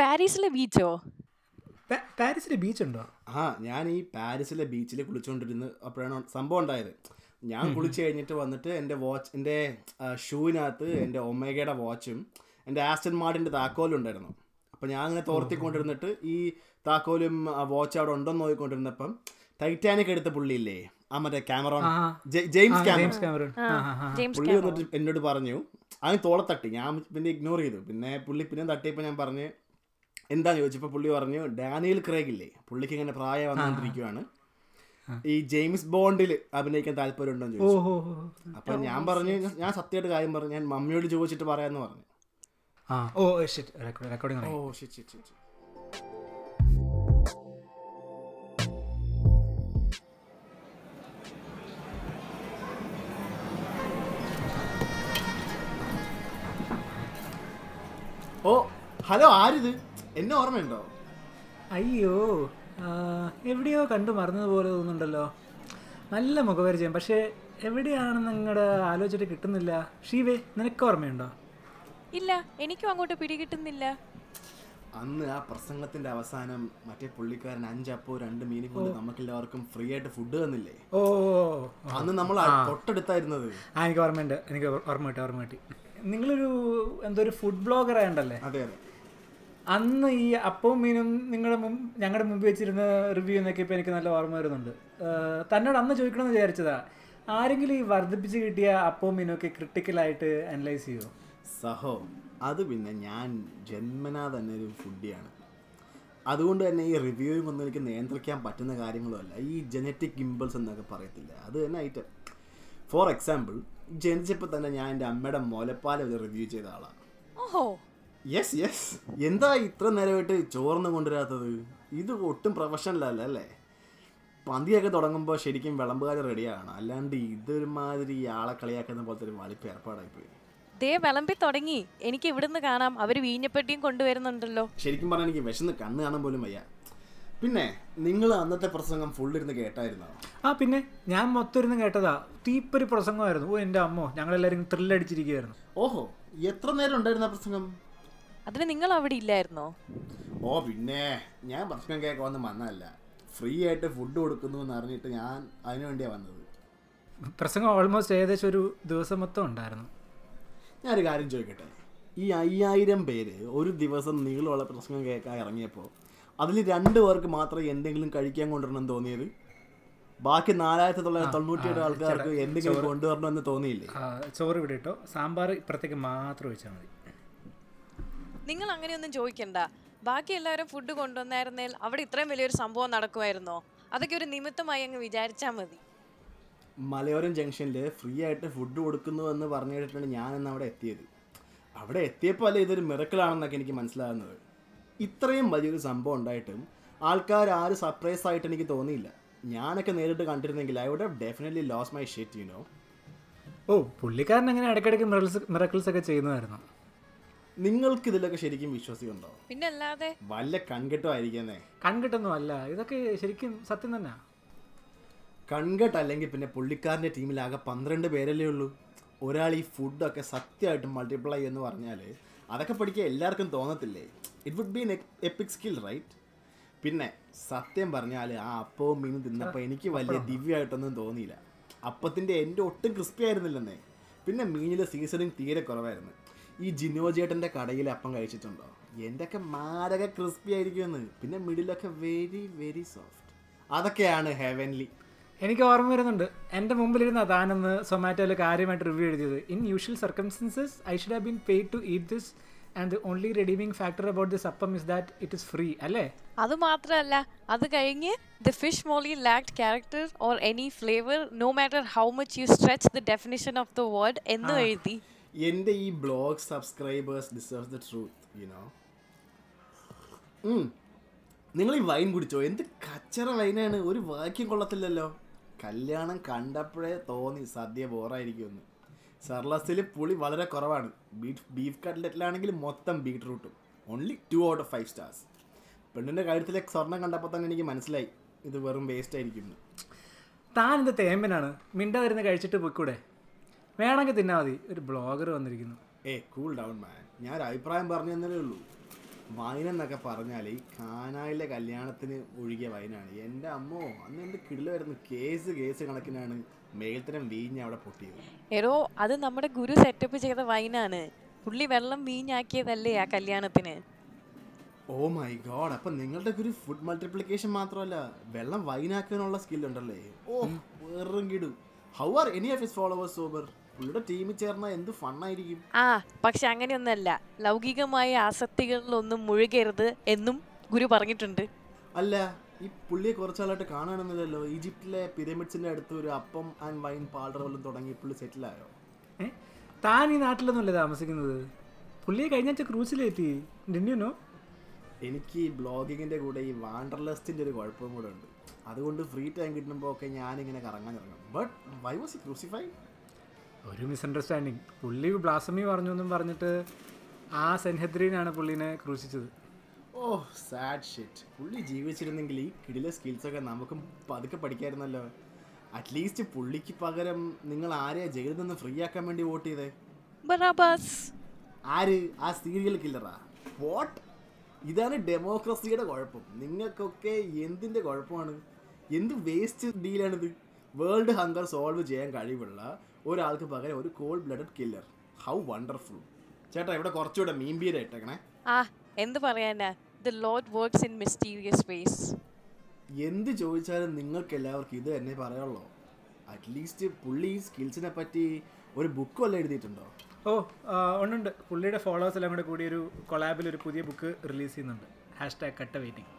പാരീസിലെ ബീച്ചോ? പാരീസിലെ ബീച്ച് ബീച്ചുണ്ടോ? ആ ഞാൻ ഈ പാരീസിലെ ബീച്ചിൽ കുളിച്ചുകൊണ്ടിരുന്ന് അപ്പോഴാണ് സംഭവം ഉണ്ടായത്. ഞാൻ കുളിച്ച് കഴിഞ്ഞിട്ട് വന്നിട്ട് എന്റെ വാച്ച് എന്റെ ഷൂവിനകത്ത് എന്റെ ഒമേഗയുടെ വാച്ചും എന്റെ ആസ്റ്റൻ മാർട്ടിന്റെ താക്കോലും ഉണ്ടായിരുന്നു. അപ്പം ഞാൻ അങ്ങനെ തോർത്തിക്കൊണ്ടിരുന്നിട്ട് ഈ താക്കോലും ആ വാച്ച് അവിടെ ഉണ്ടോന്ന് നോക്കിക്കൊണ്ടിരുന്നപ്പം ടൈറ്റാനിക് എടുത്ത പുള്ളിയില്ലേ? ആ മറ്റേ ക്യാമറോൺ. James Cameron. പുള്ളി വന്നിട്ട് എന്നോട് പറഞ്ഞു അതിന് തോളെ തട്ടി ഞാൻ പിന്നെ ഇഗ്നോർ ചെയ്തു. പിന്നെ പുള്ളി പിന്നെ തട്ടിയപ്പോൾ ഞാൻ പറഞ്ഞു എന്താന്ന് ചോദിച്ചപ്പോൾ പുള്ളി പറഞ്ഞു ഡാനിയൽ ക്രേഗില്ലേ? പുള്ളിക്ക് ഇങ്ങനെ പ്രായം വന്നുകൊണ്ടിരിക്കുവാണ്. ഈ ജെയിംസ് ബോണ്ടിൽ അഭിനയിക്കാൻ താല്പര്യമുണ്ടോ ഉണ്ടോ ചോദിച്ചു. അപ്പൊ ഞാൻ പറഞ്ഞു ഞാൻ സത്യമായിട്ട് കാര്യം പറഞ്ഞു ഞാൻ മമ്മിയോട് ചോദിച്ചിട്ട് പറയാന്ന് പറഞ്ഞു. ഓ recording oh shit shit shit oh hello ആരിത്? എന്നെ ഓർമ്മയുണ്ടോ? അയ്യോ എവിടെയോ കണ്ടു മറന്നതുപോലെ തോന്നുന്നുണ്ടല്ലോ. നല്ല മുഖപരിചയം. പക്ഷേ എവിടെയാണെന്ന് നിങ്ങളുടെ ആലോചിച്ചിട്ട് കിട്ടുന്നില്ല. ഷീവേ നിനക്ക് ഓർമ്മയുണ്ടോ? ഇല്ല എനിക്കും അങ്ങോട്ട് പിടികിട്ടുന്നില്ല. അന്ന് ആ പ്രസംഗത്തിന്റെ അവസാനം മറ്റേ പുള്ളിക്കാരൻ അഞ്ചപ്പോ രണ്ട് മീനും കൊണ്ട് നമുക്കെല്ലാവർക്കും ഫ്രീ ആയിട്ട് ഫുഡ് തന്നില്ലേ? ഓ അന്ന് നമ്മൾ തൊട്ടടുത്തായിരുന്നത്. ആ എനിക്ക് ഓർമ്മയുണ്ട്. എനിക്ക് ഓർമ്മ കിട്ടി ഓർമ്മ കിട്ടി. നിങ്ങളൊരു എന്തോ ഒരു ഫുഡ് ബ്ലോഗർ ആയണ്ടല്ലേ? അതെ അതെ. അന്ന് ഈ അപ്പവും മീനും നിങ്ങളുടെ മുമ്പ് ഞങ്ങളുടെ മുമ്പ് വെച്ചിരുന്ന റിവ്യൂ എന്നൊക്കെ ഇപ്പോൾ എനിക്ക് നല്ല ഓർമ്മ വരുന്നുണ്ട്. തന്നോട് അന്ന് ചോദിക്കണമെന്ന് വിചാരിച്ചതാ. ആരെങ്കിലും ഈ വർദ്ധിപ്പിച്ച് കിട്ടിയ അപ്പവും മീനും ഒക്കെ ക്രിട്ടിക്കലായിട്ട് അനലൈസ് ചെയ്യുമോ സഹോ അത് പിന്നെ ഞാൻ ജന്മനാ തന്നെ ഒരു ഫുഡിയാണ് അതുകൊണ്ട് തന്നെ ഈ റിവ്യൂയും ഒന്നും എനിക്ക് നിയന്ത്രിക്കാൻ പറ്റുന്ന കാര്യങ്ങളുമല്ല. ഈ ജനറ്റിക് ഇമ്പൾസ് എന്നൊക്കെ പറയത്തില്ല? അത് തന്നെ ഐറ്റം ഫോർ എക്സാമ്പിൾ ജനിച്ചപ്പോൾ തന്നെ ഞാൻ എന്റെ അമ്മയുടെ മുലപ്പാലം ഒരു റിവ്യൂ ചെയ്ത ആളാണ് ഓഹോ. യെസ് യെസ് എന്താ ഇത്ര നേരമായിട്ട് ചോർന്ന് കൊണ്ടുവരാത്തത്? ഇത് ഒട്ടും പ്രൊഫഷണൽ അല്ല അല്ലേ? പന്തിയൊക്കെ തുടങ്ങുമ്പോൾ ശരിക്കും വിളമ്പുകാർ റെഡിയാണ് അല്ലാണ്ട് ഇതൊരുമാതിരി ആളെ കളിയാക്കുന്ന പോലത്തെ ഒരു വലിപ്പ് ഏർപ്പാടായിപ്പോയി. ദേ വിളമ്പി തുടങ്ങി. എനിക്ക് ഇവിടുന്ന് കാണാം. അവർ വീഞ്ഞപ്പെട്ടിയും കൊണ്ടുവരുന്നുണ്ടല്ലോ. ശരിക്കും പറഞ്ഞാൽ എനിക്ക് വിശന്ന് കണ്ണ് കാണാൻ പോലും വയ്യ. പിന്നെ നിങ്ങൾ അന്നത്തെ പ്രസംഗം ഫുൾ ഇരുന്ന് കേട്ടായിരുന്നോ? ആ പിന്നെ ഞാൻ മൊത്തം ഇരുന്ന് കേട്ടതാ. തീപ്പൊരു പ്രസംഗമായിരുന്നു. ഓ എന്റെ അമ്മോ. ഞങ്ങളെല്ലാവരും ത്രില്ലടിച്ചിരിക്കുകയായിരുന്നു ഓഹോ എത്ര നേരം ഉണ്ടായിരുന്ന ആ പ്രസംഗം? അതിന് നിങ്ങൾ അവിടെ ഇല്ലായിരുന്നോ? ഓ പിന്നെ ഞാൻ ഭക്ഷണം കേൾക്കാൻ വന്ന് വന്നതല്ല. ഫ്രീ ആയിട്ട് ഫുഡ് കൊടുക്കുന്നു എന്ന് അറിഞ്ഞിട്ട് ഞാൻ അതിനു വേണ്ടിയാ വന്നത്. പ്രസംഗം ഓൾമോസ്റ്റ് ഏകദേശം ഒരു ദിവസം മൊത്തം ഉണ്ടായിരുന്നു. ഞാനൊരു കാര്യം ചോദിക്കട്ടെ? ഈ അയ്യായിരം പേര് ഒരു ദിവസം നീളമുള്ള പ്രസംഗം കേൾക്കാൻ ഇറങ്ങിയപ്പോൾ അതിൽ രണ്ട് പേർക്ക് മാത്രമേ എന്തെങ്കിലും കഴിക്കാൻ കൊണ്ടുവരണം തോന്നിയത്? ബാക്കി നാലായിരത്തി തൊള്ളായിരത്തി തൊണ്ണൂറ്റിയെട്ട് ആൾക്കാർക്ക് എന്തെങ്കിലും കൊണ്ടുവരണമെന്ന് തോന്നിയില്ലേ? ആ, ചോറ് ഇവിടെ ഇട്ടോ? സാമ്പാർ ഇപ്പുറത്തേക്ക് മാത്രം വെച്ചാൽ മതി. നിങ്ങൾ അങ്ങനെയൊന്നും ചോദിക്കണ്ട. ബാക്കി എല്ലാവരും ഫുഡ് കൊണ്ടുവന്നായിരുന്നേൽ അവിടെ ഇത്രയും വലിയൊരു സംഭവം നടക്കുമായിരുന്നോ? അതൊക്കെ ഒരു നിമിത്തമായി അങ്ങ് വിചാരിച്ചാൽ മതി. മലയോരം ജംഗ്ഷനിൽ ഫ്രീ ആയിട്ട് ഫുഡ് കൊടുക്കുന്നു എന്ന് പറഞ്ഞു കേട്ടിട്ടാണ് ഞാൻ ഇന്ന് അവിടെ എത്തിയത്. അവിടെ എത്തിയപ്പോൾ അല്ലേ ഇതൊരു മിറക്കിളാണെന്നൊക്കെ എനിക്ക് മനസ്സിലാകുന്നത്. ഇത്രയും വലിയൊരു സംഭവം ഉണ്ടായിട്ടും ആൾക്കാർ ആരും സർപ്രൈസ് ആയിട്ട് എനിക്ക് തോന്നിയില്ല. ഞാനൊക്കെ നേരിട്ട് കണ്ടിരുന്നെങ്കിൽ I would have definitely lost my shit you know ഓ പുള്ളിക്കാരൻ അങ്ങനെ ഇടയ്ക്കിടയ്ക്ക് മിറക്കിൾസ് മിറക്കിൾസ് ഒക്കെ ചെയ്യുന്നതായിരുന്നു. നിങ്ങൾക്ക് ഇതിലൊക്കെ ശരിക്കും വിശ്വസിക്കുന്നുണ്ടോ പിന്നെ അല്ലാതെ വല്ല കൺകെട്ടോ ആയിരിക്കുന്നേ കൺകെട്ടൊന്നും അല്ല ഇതൊക്കെ ശരിക്കും സത്യം തന്നെ. കൺകെട്ട് അല്ലെങ്കിൽ പിന്നെ പുള്ളിക്കാരന്റെ ടീമിലാകെ പന്ത്രണ്ട് പേരല്ലേ ഉള്ളൂ. ഒരാൾ ഈ ഫുഡൊക്കെ സത്യമായിട്ട് മൾട്ടിപ്ലൈ എന്ന് പറഞ്ഞാൽ അതൊക്കെ പഠിക്കാൻ എല്ലാവർക്കും തോന്നത്തില്ലേ? It would be epic skill right പിന്നെ സത്യം പറഞ്ഞാൽ ആ അപ്പവും മീനും തിന്നപ്പോൾ എനിക്ക് വലിയ ദിവ്യമായിട്ടൊന്നും തോന്നിയില്ല. അപ്പത്തിന്റെ എന്റെ ഒട്ടും ക്രിസ്പി ആയിരുന്നില്ലെന്നേ. പിന്നെ മീനിലെ സീസണിങ് തീരെ കുറവായിരുന്നു. ഈ ജിനോജേട്ടന്റെ കടയിൽ അപ്പം കഴിച്ചിട്ടുണ്ടോ? എന്തൊക്കെ മാരക ക്രിസ്പി ആയിരിക്കുമെന്ന്. പിന്നെ മിഡിലൊക്കെ വെരി വെരി സോഫ്റ്റ് അതൊക്കെയാണ് ഹെവൻലി എനിക്ക് ഓർമ്മ വരുന്നുണ്ട്. എന്റെ മുമ്പിലിരുന്ന താനെന്ന് സൊമാറ്റോയിൽ കാര്യമായിട്ട് റിവ്യൂ എഴുതിയത്. In usual circumstances I should have been paid to eat this and the only redeeming factor about this appam is that it is free അല്ലേ? അത് മാത്രമല്ല അത് കഴിഞ്ഞ് the fish molee lacked character or any flavour no matter how much you stretch the definition of the word എന്ന് എഴുതി. എന്റെ ഈ blog subscribers deserve the truth you know നിങ്ങൾ ഈ വൈൻ കുടിച്ചോ? എന്ത് കച്ചറ വൈനാണ് ഒരു വാക്യം കൊള്ളത്തില്ലല്ലോ. കല്യാണം കണ്ടപ്പോഴേ തോന്നി സദ്യ ബോറായിരിക്കുമെന്ന്. സർലസിൽ പുളി വളരെ കുറവാണ്. ബീഫ് ബീഫ് കട്ട്ലറ്റിലാണെങ്കിൽ മൊത്തം ബീട്രൂട്ടും. Only two out of five stars പെണ്ണിന്റെ കഴുത്തിലെ സ്വർണം കണ്ടപ്പോൾ തന്നെ എനിക്ക് മനസ്സിലായി. ഇത് വെറും വേസ്റ്റ് ആയിരിക്കുന്നു താൻ എന്ത് തേമ്പനാണ്? മിണ്ട വരുന്ന കഴിച്ചിട്ട് പോയിക്കൂടെ? വേണമെങ്കിൽ തിന്നാൽ മതി. ഒരു ബ്ലോഗർ വന്നിരിക്കുന്നു. ഏ കൂൾ ഡൗൺ മാൻ ഞാൻ ഒരു അഭിപ്രായം പറഞ്ഞു തന്നേ ഉള്ളൂ. വൈൻ എന്നൊക്കെ പറഞ്ഞാൽ ഈ കാനായിലെ കല്യാണത്തിന് ഒഴുകിയ വൈനാണ് എന്റെ അമ്മോ അന്ന് എന്ത് കിടിലായിരുന്നു കേസ് കേസ് കണക്കിനാണ് മേൽത്തരം വീഞ്ഞ് അവിടെ പൊട്ടിയത്. എടോ അത് നമ്മുടെ ഗുരു സെറ്റപ്പ് ചെയ്ത വൈനാണ് പുള്ളി വെള്ളം വീഞ്ഞാക്കിയതല്ലേ ആ കല്യാണത്തിന്? ഓ മൈ ഗോഡ് അപ്പം നിങ്ങളുടെ ഒരു ഫുഡ് മൾട്ടിപ്ലിക്കേഷൻ മാത്രമല്ല വെള്ളം വൈനാക്കാനുള്ള സ്കില്ലുണ്ടല്ലേ ഉണ്ടല്ലേ? ഓ വെറും കിടു. How are any of his followers sober പുള്ളിയുടെ ടീമിൽ എന്ത് ഫണ്ണായിരിക്കും ആ പക്ഷെ അങ്ങനെയൊന്നല്ല. ലൗകികമായ ആസക്തികളിലൊന്നും മുഴുകരുത് എന്നും ഗുരു പറഞ്ഞിട്ടുണ്ട്. അല്ല ഈ പുള്ളിയെ കുറച്ചാളായിട്ട് കാണാനൊന്നുമില്ലല്ലോ. ഈജിപ്തിലെ പിരമിഡ്സിന്റെ അടുത്ത് ഒരു അപ്പം ആൻഡ് വൈൻ പാർലർ പോലും തുടങ്ങി പുള്ളി സെറ്റിലായോ ആയോ? താൻ ഈ നാട്ടിലൊന്നുമല്ലേ താമസിക്കുന്നത്? പുള്ളിയെ കഴിഞ്ഞ ആഴ്ച ക്രൂസിലെത്തി ഡിന്യൂനോ എനിക്ക് ഈ ബ്ലോഗിങ്ങിന്റെ കൂടെ ഈ വാണ്ടർലസ്റ്റിന്റെ ഒരു കുഴപ്പവും കൂടെ ഉണ്ട്. അതുകൊണ്ട് ഫ്രീ ടൈം കിട്ടുമ്പോൾ ഒക്കെ ഞാനിങ്ങനെ കറങ്ങാൻ ഇറങ്ങും. ബട്ട് വൈ വാസ് ക്രൂസിഫൈ ഒരു മിസ്അണ്ടർസ്റ്റാൻഡിങ് പുള്ളി ബ്ലാസമി പറഞ്ഞു എന്നും പറഞ്ഞിട്ട് ആ സെൻഹദ്രീനാണ് പുള്ളിനെ ക്രൂശിച്ചത്. ഓ സാഡ് ഷിറ്റ് പുള്ളി ജീവിച്ചിരുന്നെങ്കിൽ ഈ കിടിലെ സ്കിൽസൊക്കെ ഒക്കെ നമുക്കും പതുക്കെ പഠിക്കായിരുന്നല്ലോ. അറ്റ്ലീസ്റ്റ് പുള്ളിക്ക് പകരം നിങ്ങൾ ആരെയാ ജയിലിൽ നിന്ന് ഫ്രീ ആക്കാൻ വേണ്ടി വോട്ട് ചെയ്തേ? ബറാബാസ്. ആര്? ആ സീരിയൽ കില്ലറാ വോട്ട് ഇതാണ് ഡെമോക്രസിയുടെ കുഴപ്പം. നിങ്ങൾക്കൊക്കെ എന്തിന്റെ കുഴപ്പമാണ്? എന്ത് വേസ്റ്റ് ഡീലാണിത് വേൾഡ് ഹങ്കർ സോൾവ് ചെയ്യാൻ കഴിവുള്ള ഒരാൾക്ക് പകരം ഒരു cold blooded killer how wonderful ചേട്ടാ ഇവിടെ കുറച്ചുകൂടെ മീൻബീര ഇട്ടേക്കണേ. ആ എന്ത് പറയാനാ? The lord works in mysterious ways എന്ത് ചോദിച്ചാലും നിങ്ങൾക്ക് എല്ലാവർക്കും ഇത് തന്നെ പറയുള്ളൂ അറ്റ്ലീസ്റ്റ് പുള്ളി സ്കിൽസിനെ പറ്റി ഒരു ബുക്ക് വല്ല എഴുതിയിട്ടുണ്ടോ? ഓ ഉണ്ട് പുള്ളിയുടെ ഫോളോവേഴ്സ് എല്ലാം കൂടെ കൂടി ഒരു കൊളാബിൽ ഒരു പുതിയ ബുക്ക് റിലീസ് ചെയ്യുന്നുണ്ട്. ഹാഷ് ടാഗ് കട്ട വെയിറ്റിംഗ്